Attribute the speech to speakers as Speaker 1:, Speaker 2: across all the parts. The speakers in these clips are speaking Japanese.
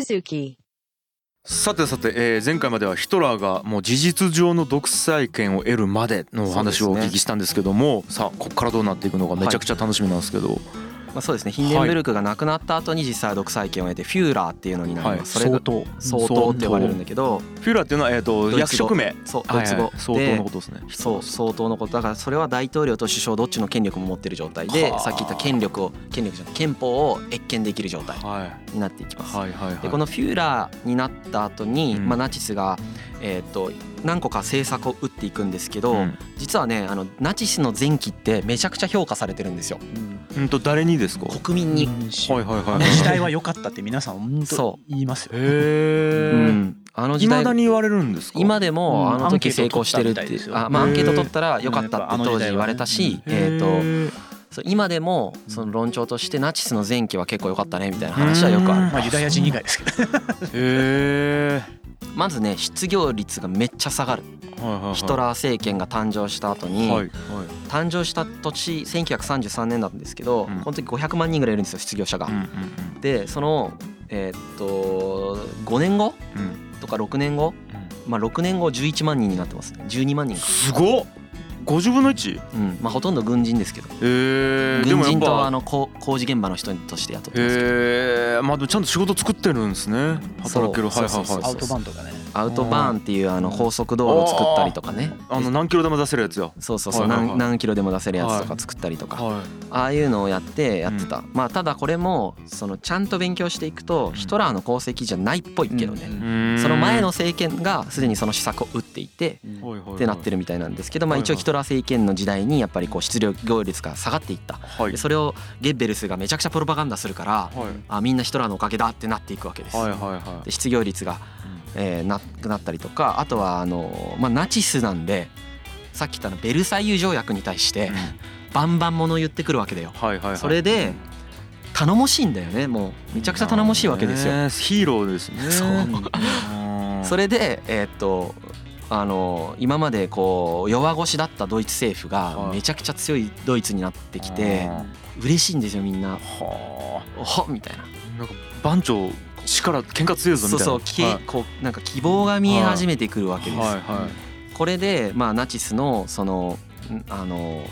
Speaker 1: Suzuki.
Speaker 2: さてさて、えー前回まではヒトラーがもう事実上の独裁権を得るまでのお話をお聞きしたんですけども、さあここからどうなっていくのかめちゃくちゃ楽しみなんですけど、
Speaker 3: まあ、そうですね。ヒンデンブルクが亡くなった後に実際は独裁権を得てフューラーっていうのになります、それが
Speaker 4: 相当
Speaker 3: 相当って呼ばれるんだけど。
Speaker 2: フューラーっていうのは、えー、と役職名。
Speaker 3: そうドイツ語、
Speaker 2: のことですね。
Speaker 3: そう相当のこと。だからそれは大統領と首相どっちの権力も持ってる状態で
Speaker 2: はあ。
Speaker 3: さっき言った権力を権力じゃない憲法を越権できる状態
Speaker 2: はい。
Speaker 3: になっていきます。
Speaker 2: はいはいはい。
Speaker 3: でこのフューラーになった後に、
Speaker 2: うん。
Speaker 3: まあ、ナチスが、えー、と何個か政策を打っていくんですけど、
Speaker 2: うん。
Speaker 3: 実はねあのナチスの前期ってめちゃくちゃ評価されてるんですよ。
Speaker 2: うんと誰にですか？
Speaker 3: 国民に。
Speaker 2: はいはいはい。
Speaker 4: 時代は良かったって皆さん本
Speaker 3: そ
Speaker 4: 当言いますよ。
Speaker 2: へ
Speaker 3: う
Speaker 2: え
Speaker 3: ん、あの時代
Speaker 2: だに言われるんですか？
Speaker 3: 今でも
Speaker 4: うん
Speaker 3: あの時成功してるってあ、まあ、アンケート取ったら
Speaker 4: へー
Speaker 3: よかったって当時言われたし、えー、と今でもその論調としてナチスの前期は結構良かったねみたいな話はよくある。
Speaker 2: うん。
Speaker 4: まあユダヤ人以外ですけど。
Speaker 2: へ
Speaker 3: まずね失業率がめっちゃ下がる。ヒトラー政権が誕生した後に、誕生した年1933年なんですけど、
Speaker 2: うん。
Speaker 3: この時500万人ぐらいいるんですよ失業者が。でそのえーっと5年後とか6年後まあ6年後11万人になってますね。12万人か、
Speaker 2: すごっ50分の 1?
Speaker 3: うん。まあ、ほとんど軍人ですけど。
Speaker 2: へえでもやっ
Speaker 3: 軍人とあ
Speaker 2: ぱ
Speaker 3: の工工事現場の人として雇ってますけど。
Speaker 2: へえまあでもちゃんと仕事作ってるんですね。働ける。はいはいはい。
Speaker 4: アウトバンドがね。
Speaker 3: アウトバーンっていうあの高速道路を作ったりとかね。
Speaker 2: あの何キロでも出せるやつよ。
Speaker 3: そうそうそう何何キロでも出せるやつとか作ったりとか。
Speaker 2: は
Speaker 3: ああいうのをやってやってた。まあただこれもそのちゃんと勉強していくとヒトラーの功績じゃないっぽいけどね。
Speaker 2: い
Speaker 3: その前の政権がすでにその施策を打っていて
Speaker 4: うん。
Speaker 3: ってなってるみたいなんですけどまあ一応ヒトラー政権の時代にやっぱりこう失業率が下がっていった。
Speaker 2: はい。
Speaker 3: でそれをゲッベルスがめちゃくちゃプロパガンダするから
Speaker 2: はい。
Speaker 3: あみんなヒトラーのおかげだってなっていくわけです。で失業率が、えーなくなったりとかあとはあの、まあ、ナチスなんでさっき言ったのベルサイユ条約に対してバンバンもの言ってくるわけだよ。
Speaker 2: はいはいはい。
Speaker 3: それで頼もしいんだよね。もうめちゃくちゃ頼もしいわけですよ。
Speaker 2: ねヒーローですね。
Speaker 3: そう。
Speaker 2: うん。
Speaker 3: それでえーっとあの今までこう弱腰だったドイツ政府が
Speaker 2: はい。
Speaker 3: めちゃくちゃ強いドイツになってきて嬉しいんですよみんな。
Speaker 2: は
Speaker 3: おほみたいな。
Speaker 2: あなんか番長力喧嘩強いぞみたいな。
Speaker 3: そうそう、き
Speaker 2: はい。
Speaker 3: こうなんか希望が見え始めてくるわけです。
Speaker 2: はいはい。
Speaker 3: これでまあナチスのそのんあの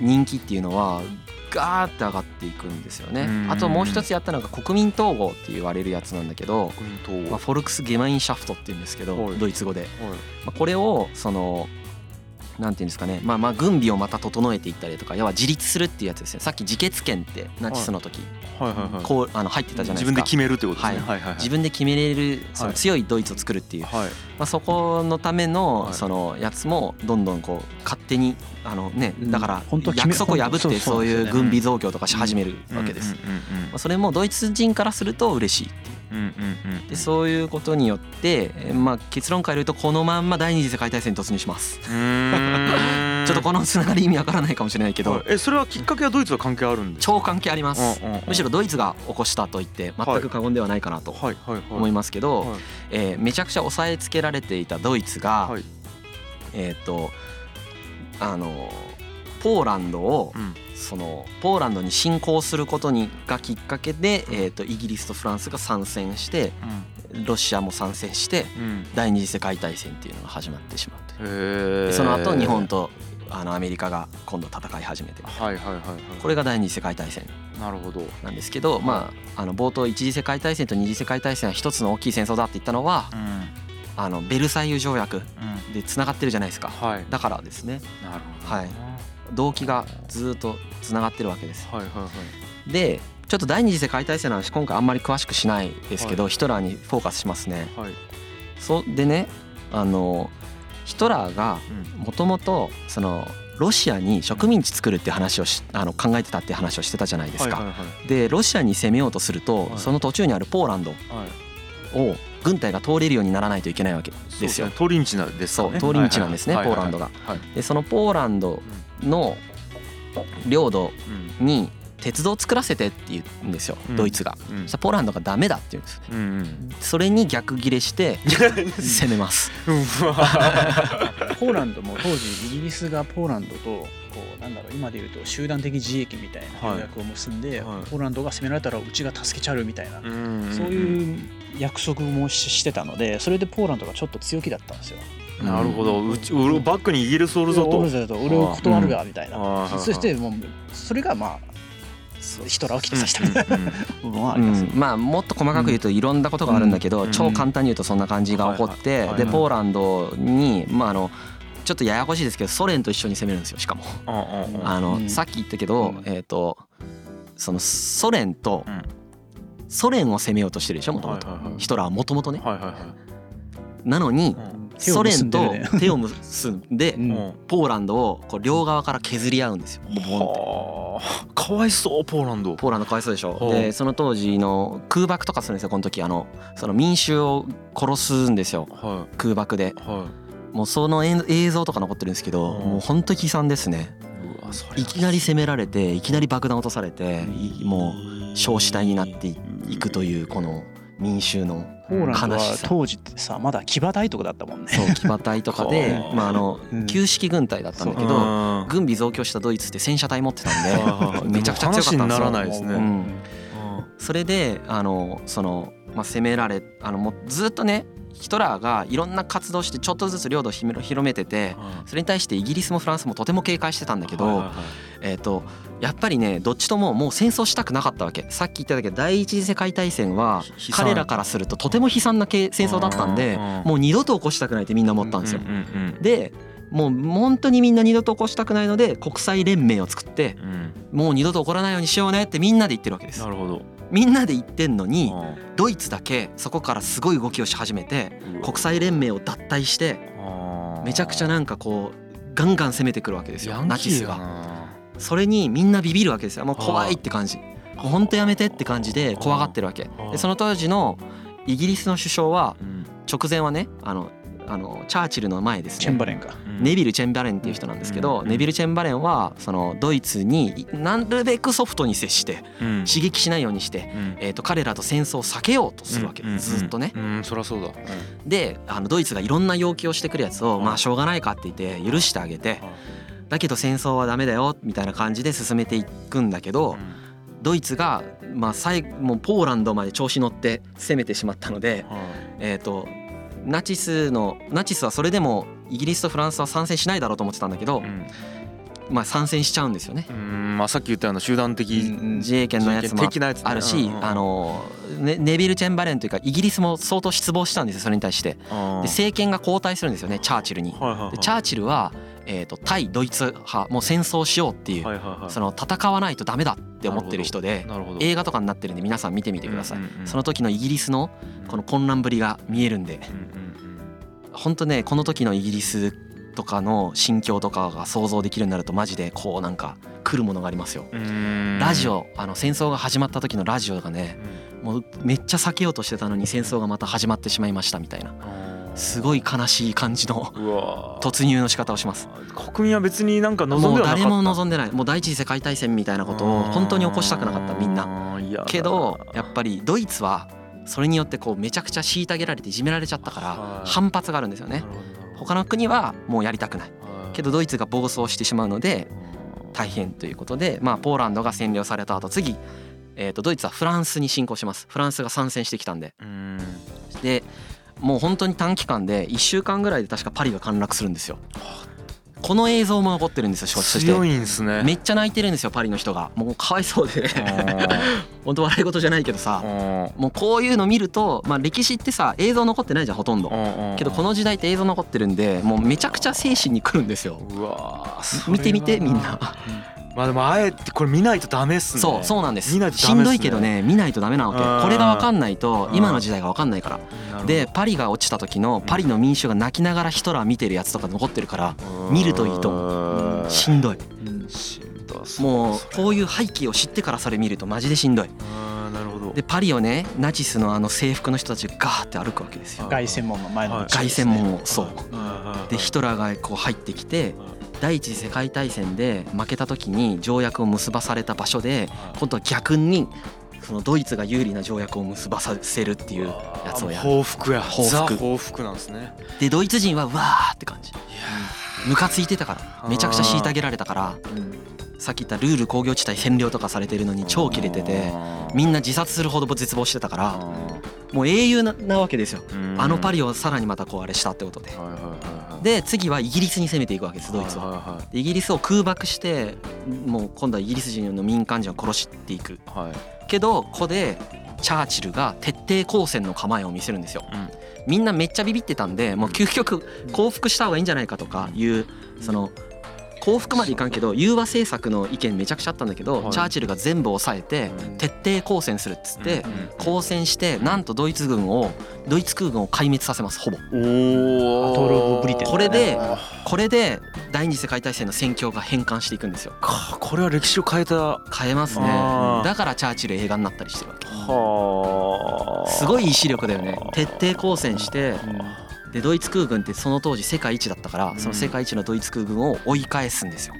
Speaker 3: 人気っていうのはガーって上がっていくんですよね。
Speaker 2: う。ん。
Speaker 3: あともう一つやったのが国民統合って言われるやつなんだけど、
Speaker 2: 軍
Speaker 3: まあ、フォルクスゲマインシャフトって言うんですけど
Speaker 2: はい。
Speaker 3: ドイツ語で、
Speaker 2: はい。
Speaker 3: まあ、これをそのなんていうんですかね。まあまあ軍備をまた整えていったりとか要は自立するっていうやつですねさっき自決権ってナチスの時、こうあの入ってたじゃないですか。
Speaker 2: 自分で決めるってことですね。
Speaker 3: はい。
Speaker 2: はいはいはい。
Speaker 3: 自分で決めれるその
Speaker 2: はい。
Speaker 3: 強いドイツを作るっていう、
Speaker 2: はい。
Speaker 3: まあ、そこのため
Speaker 2: は
Speaker 3: の
Speaker 2: い。
Speaker 3: そのやつもどんどんこう勝手にあのね
Speaker 4: うん。
Speaker 3: だから約束を破って
Speaker 4: そう
Speaker 3: いう軍備増強とかし始めるわけです。
Speaker 2: うんうん
Speaker 3: まあそれもドイツ人からすると嬉しいっていう。
Speaker 2: うんうんうんうん。
Speaker 3: でそういうことによってえーまあ結論から言うとこのまんま第二次世界大戦に突入します。ちょっとこのつながり意味わからないかもしれないけど
Speaker 2: はい。えそれはきっかけはドイツは関係あるんで
Speaker 3: 超関係あります。むしろドイツが起こしたと言って全く過言ではないかなと思いますけど、
Speaker 2: はい。
Speaker 3: えーめちゃくちゃ押さえつけられていたドイツが、
Speaker 2: はい。
Speaker 3: えっ、とあのポーランドを
Speaker 2: うん。
Speaker 3: そのポーランドに侵攻することにがきっかけで、えー、とイギリスとフランスが参戦してロシアも参戦して
Speaker 2: うん。
Speaker 3: 第二次世界大戦っていうのが始まってしまうという
Speaker 2: へえ
Speaker 3: でその後日本とあのアメリカが今度戦い始めて
Speaker 2: はいはいはいはい。
Speaker 3: これが第二次世界大戦。
Speaker 2: なるほど。
Speaker 3: なんですけど、まあ、あの冒頭一次世界大戦と二次世界大戦は一つの大きい戦争だって言ったのは
Speaker 2: うん。
Speaker 3: あのベルサイユ条約
Speaker 2: うん。
Speaker 3: でつながってるじゃないですか。
Speaker 2: はい。
Speaker 3: だからですね。
Speaker 2: なるほど
Speaker 3: はい。動機がずっとつながってるわけです。
Speaker 2: はいはいはい。
Speaker 3: でちょっと第二次世界大戦の話今回あんまり詳しくしないですけど、ヒトラーにフォーカスしますね。
Speaker 2: はい。
Speaker 3: そでねあのヒトラーが
Speaker 2: うん。
Speaker 3: もともとそのロシアに植民地作るって話をしあの考えてたって話をしてたじゃないですか。でロシアに攻めようとすると、
Speaker 2: はい。
Speaker 3: その途中にあるポーランド
Speaker 2: はい。
Speaker 3: を軍隊が通れるようにならないといけないわけですよ。
Speaker 2: 通り道なんですかね。
Speaker 3: 通り道なんですねポーランドが。
Speaker 2: はい
Speaker 3: でそのポーランドの領土
Speaker 2: うん。
Speaker 3: に鉄道を作らせてって言うんですよ
Speaker 2: うん。
Speaker 3: ドイツが。
Speaker 2: うん。
Speaker 3: ポーランドがダメだって言うんです。
Speaker 2: うん。うん
Speaker 3: それに逆ギレして 攻めます。
Speaker 2: うん
Speaker 4: ポーランドも当時イギリスがポーランドとこうなんだろう今で言うと集団的自衛権みたいな条約を結んで、
Speaker 2: はい。
Speaker 4: ポーランドが攻められたらうちが助けちゃうみたいな、
Speaker 2: うん
Speaker 4: そういう約束もししてたのでそれでポーランドがちょっと強気だったんですよ。
Speaker 2: なるほど。うち俺バックにイギリスおるぞと。
Speaker 4: オルゼと。俺を断るがみたいな、
Speaker 2: あー
Speaker 4: そしてもうそれがまあヒトラーを起訴させたみた。いな
Speaker 2: うんうん。
Speaker 4: 部分はあ
Speaker 3: う
Speaker 4: ります。
Speaker 3: ん、まあもっと細かく言うといろんなことがあるんだけど、
Speaker 2: うん。
Speaker 3: 超簡単に言うとそんな感じが起こって、
Speaker 2: はいはい。はい
Speaker 3: でポーランドにまああのちょっとややこしいですけどソ連と一緒に攻めるんですよしかも。あの、
Speaker 4: うん。
Speaker 3: さっき言ったけど、
Speaker 4: うん。
Speaker 3: えっ、とそのソ連と
Speaker 2: うん。
Speaker 3: ソ連を攻めようとしてるでしょもともとヒトラーはもともとね。
Speaker 2: はいはいはい。
Speaker 3: なのにソ連と手を結んで
Speaker 4: うん。
Speaker 2: うん
Speaker 3: ポーランドをこう両側から削り合うんですよ。
Speaker 2: かわいそうポーランド。
Speaker 3: ポーランドかわいそうでしょ。でその当時の空爆とかするんですよこの時あのその民衆を殺すんですよ。
Speaker 2: は
Speaker 3: 空爆で。
Speaker 2: い。は
Speaker 3: もうその映映像とか残ってるんですけど
Speaker 2: うん。
Speaker 3: もう本当に悲惨ですね。いきなり攻められていきなり爆弾落とされてい。もう焼死体になっていくというこの民衆の
Speaker 4: ポーランドは
Speaker 3: 悲しさ。
Speaker 4: 当時ってさまだ騎馬隊とかだったもんね。
Speaker 3: そう騎馬隊とかで
Speaker 2: はあ
Speaker 3: まああの
Speaker 4: うん。
Speaker 3: 旧式軍隊だったんだけ
Speaker 2: う
Speaker 3: ど
Speaker 2: ん。
Speaker 3: 軍備増強したドイツって戦車隊持ってたんで
Speaker 2: はい
Speaker 3: めちゃくちゃ強かったんですよ
Speaker 2: ならないですね。
Speaker 3: うん。それであのその、まあ、攻められあのもうずっとねヒトラーがいろんな活動してちょっとずつ領土を広広めててそれに対してイギリスもフランスもとても警戒してたんだけど、えー、とやっぱりねどっちとももう戦争したくなかったわけ。さっき言ったけど第一次世界大戦は彼らからするととても悲惨なけ戦争だったんでもう二度と起こしたくないってみんな思ったんですよ。でもう本当にみんな二度と起こしたくないので国際連盟を作ってもう二度と起こらないようにしようねってみんなで言ってるわけです。
Speaker 2: な。るほど
Speaker 3: みんなで言ってんのに
Speaker 2: うん。
Speaker 3: ドイツだけそこからすごい動きをし始めて国際連盟を脱退してめちゃくちゃなんかこうガンガン攻めてくるわけですよナチスが。
Speaker 2: な
Speaker 3: それにみんなビビるわけですよ。もう怖いって感じ。もうほんとやめてって感じで怖がってるわけ。でその当時のイギリスの首相は
Speaker 2: うん。
Speaker 3: 直前はねあのあのチャーチルの前ですね。
Speaker 4: チェンバレンか。
Speaker 2: うん。
Speaker 3: ネビル・チェンバレンっていう人なんですけど、
Speaker 2: うん。
Speaker 3: ネビル・チェンバレンはそのドイツになるべくソフトに接して
Speaker 2: うん。
Speaker 3: 刺激しないようにして、
Speaker 2: うん。
Speaker 3: えー、と彼らと戦争を避けようとするわけ、
Speaker 2: うん。うん
Speaker 3: ずっとね。
Speaker 2: うん。そりゃそうだ。
Speaker 3: であのドイツがいろんな要求をしてくるやつを、
Speaker 2: うん。
Speaker 3: まあしょうがないかって言って許してあげてだけど戦争はダメだよみたいな感じで進めていくんだけど、ドイツが、まあ、最後もうポーランドまで調子乗って攻めてしまったので、えー、とナチスのナチスはそれでもイギリスとフランスは参戦しないだろうと思ってたんだけど、
Speaker 2: うん
Speaker 3: まあ、参戦しちゃうんですよね。
Speaker 2: うんまあさっき言ったような集団的
Speaker 3: 自衛権のやつもあるし、あのねネビル・チェンバレンというかイギリスも相当失望したんですよそれに対して。で政権が交代するんですよねチャーチルに。チャーチルは、えー、と対ドイツ派もう戦争しようっていう、その戦わないとダメだって思ってる人で映画とかになってるんで皆さん見てみてください。その時のイギリスのこの混乱ぶりが見えるんで。
Speaker 2: うん
Speaker 3: 本当ねこの時のイギリスとかの心境とかが想像できるようになるとマジでこうなんか来るものがありますよ。ラジオあの戦争が始まった時のラジオがねもうめっちゃ避けようとしてたのに戦争がまた始まってしまいましたみたいなすごい悲しい感じの突入の仕方をします。
Speaker 2: 国民は別になんか望ん
Speaker 3: もう
Speaker 2: ではなかった。
Speaker 3: 誰も望んでない。もう第一次世界大戦みたいなことを本当に起こしたくなかったみんな。
Speaker 2: な
Speaker 3: けどやっぱりドイツはそれによってこうめちゃくちゃ虐げられていじめられちゃったから
Speaker 2: はい。
Speaker 3: 反発があるんですよね。他の国はもうやりたくない。けどドイツが暴走してしまうので大変ということで、まあ、ポーランドが占領された後次、えー、とドイツはフランスに侵攻します。フランスが参戦してきたんで。
Speaker 2: うん。
Speaker 3: でもう本当に短期間で1週間ぐらいで確かパリが陥落するんですよ。この映像も残ってるんですよそして
Speaker 2: 強いんすね。
Speaker 3: めっちゃ泣いてるんですよパリの人が。もうかわいそうで。
Speaker 2: あ
Speaker 3: 本当笑い事じゃないけどさ。
Speaker 2: ー
Speaker 3: もうこういうの見ると、まあ、歴史ってさ映像残ってないじゃんほとんど。
Speaker 2: うん
Speaker 3: けどこの時代って映像残ってるんでもうめちゃくちゃ精神にくるんですよ。
Speaker 2: うわー
Speaker 3: 見てみてみんな。
Speaker 2: まあでもあえてこれ見ないとダメっすね。
Speaker 3: そうそうなんです。
Speaker 2: 見ないとダ
Speaker 3: しんどいけどね見ないとダメなわけ。
Speaker 2: うん。
Speaker 3: これが分かんないと
Speaker 2: うん。
Speaker 3: 今の時代が分かんないから。
Speaker 2: なるほど
Speaker 3: でパリが落ちた時のパリの民衆が泣きながらヒトラー見てるやつとか残ってるから見るといいと思
Speaker 2: う。
Speaker 3: しんどい。
Speaker 2: しんど
Speaker 3: もうこう
Speaker 2: いう
Speaker 3: 背景を知ってからそれ見るとマジでしんどい。
Speaker 2: あーなるほど。
Speaker 3: でパリをねナチスのあの制服の人たちがガーって歩くわけですよ。
Speaker 4: 凱旋門の前の
Speaker 2: はい。
Speaker 3: 凱旋門をそう。
Speaker 2: う
Speaker 3: でヒトラーがこう入ってきて第一次世界大戦で負けた時に条約を結ばされた場所で今度は逆にそのドイツが有利な条約を結ばさせるっていうやつをやる。
Speaker 2: 報復や。
Speaker 3: 報復。
Speaker 2: ザ報復なんですね。
Speaker 3: でドイツ人はうわーって感じ。ムカついてたから。めちゃくちゃ虐げられたから。さっき言ったルール工業地帯占領とかされてるのに超キレててみんな自殺するほど絶望してたからもう英雄ななわけですよ。あのパリをさらにまたこうあれしたってことでで次はイギリスに攻めていくわけですドイツは。イギリスを空爆してもう今度はイギリス人の民間人を殺していく。けどここでチャーチルが徹底抗戦の構えを見せるんですよ、
Speaker 2: うん。
Speaker 3: みんなめっちゃビビってたんでもう究極降伏した方がいいんじゃないかとかいうその降伏までいかんけど融和政策の意見めちゃくちゃあったんだけど、
Speaker 2: はい。
Speaker 3: チャーチルが全部抑えて徹底抗戦するっつって抗戦してなんとドイツ軍をドイツ空軍を壊滅させますほぼ。
Speaker 2: お
Speaker 4: ブブリテン
Speaker 3: これでこれで第二次世界大戦の戦況が変換していくんですよ。
Speaker 2: かこれは歴史を変えた。は
Speaker 3: 変えますね。だからチャーチル映画になったりしてるわけ。
Speaker 2: あ
Speaker 3: すごい意志力だよね。徹底抗戦してでドイツ空軍ってその当時世界一だったからその世界一のドイツ空軍を追い返すんですよ。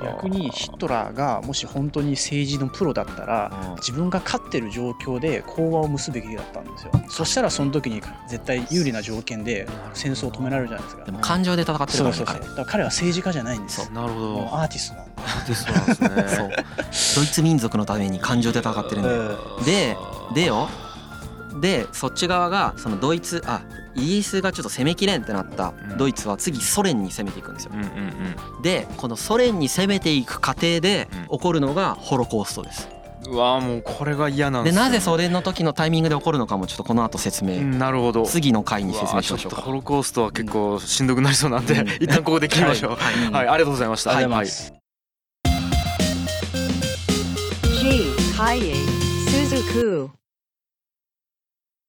Speaker 4: 逆にヒトラーがもし本当に政治のプロだったら自分が勝ってる状況で講和を結ぶべきだったんですよ。そしたらその時に絶対有利な条件で戦争を止められるじゃないですか。
Speaker 3: でも感情で戦ってる
Speaker 4: そう
Speaker 3: からね彼
Speaker 4: そうそう。だから彼は政治家じゃないんです
Speaker 2: なるほど
Speaker 4: アーティストなんで。
Speaker 2: アーティストなんですね。
Speaker 3: そう。ドイツ民族のために感情で戦ってるんだよ。ででよ。でそっち側がそのドイツあイギリスがちょっと攻めきれんってなった
Speaker 2: うん。
Speaker 3: ドイツは次ソ連に攻めていくんですよ。
Speaker 2: うんうんうん。
Speaker 3: でこのソ連に攻めていく過程で
Speaker 2: うん。
Speaker 3: 起こるのがホロコーストです。
Speaker 2: うわもうこれが嫌なんでよ。
Speaker 3: ですなぜそれの時のタイミングで起こるのかもちょっとこの後説
Speaker 2: う
Speaker 3: 明
Speaker 2: んなるほど。
Speaker 3: 次の回に説明しましょう。か
Speaker 2: ちょっとホロコーストは結構しんどくなりそうなんで
Speaker 3: うん
Speaker 2: 一旦ここで切りましょう。
Speaker 3: はい。
Speaker 2: はいありがとうございました。
Speaker 4: ありがとうござ
Speaker 2: はい。い
Speaker 4: ます、
Speaker 1: G. Kaye Suzuku.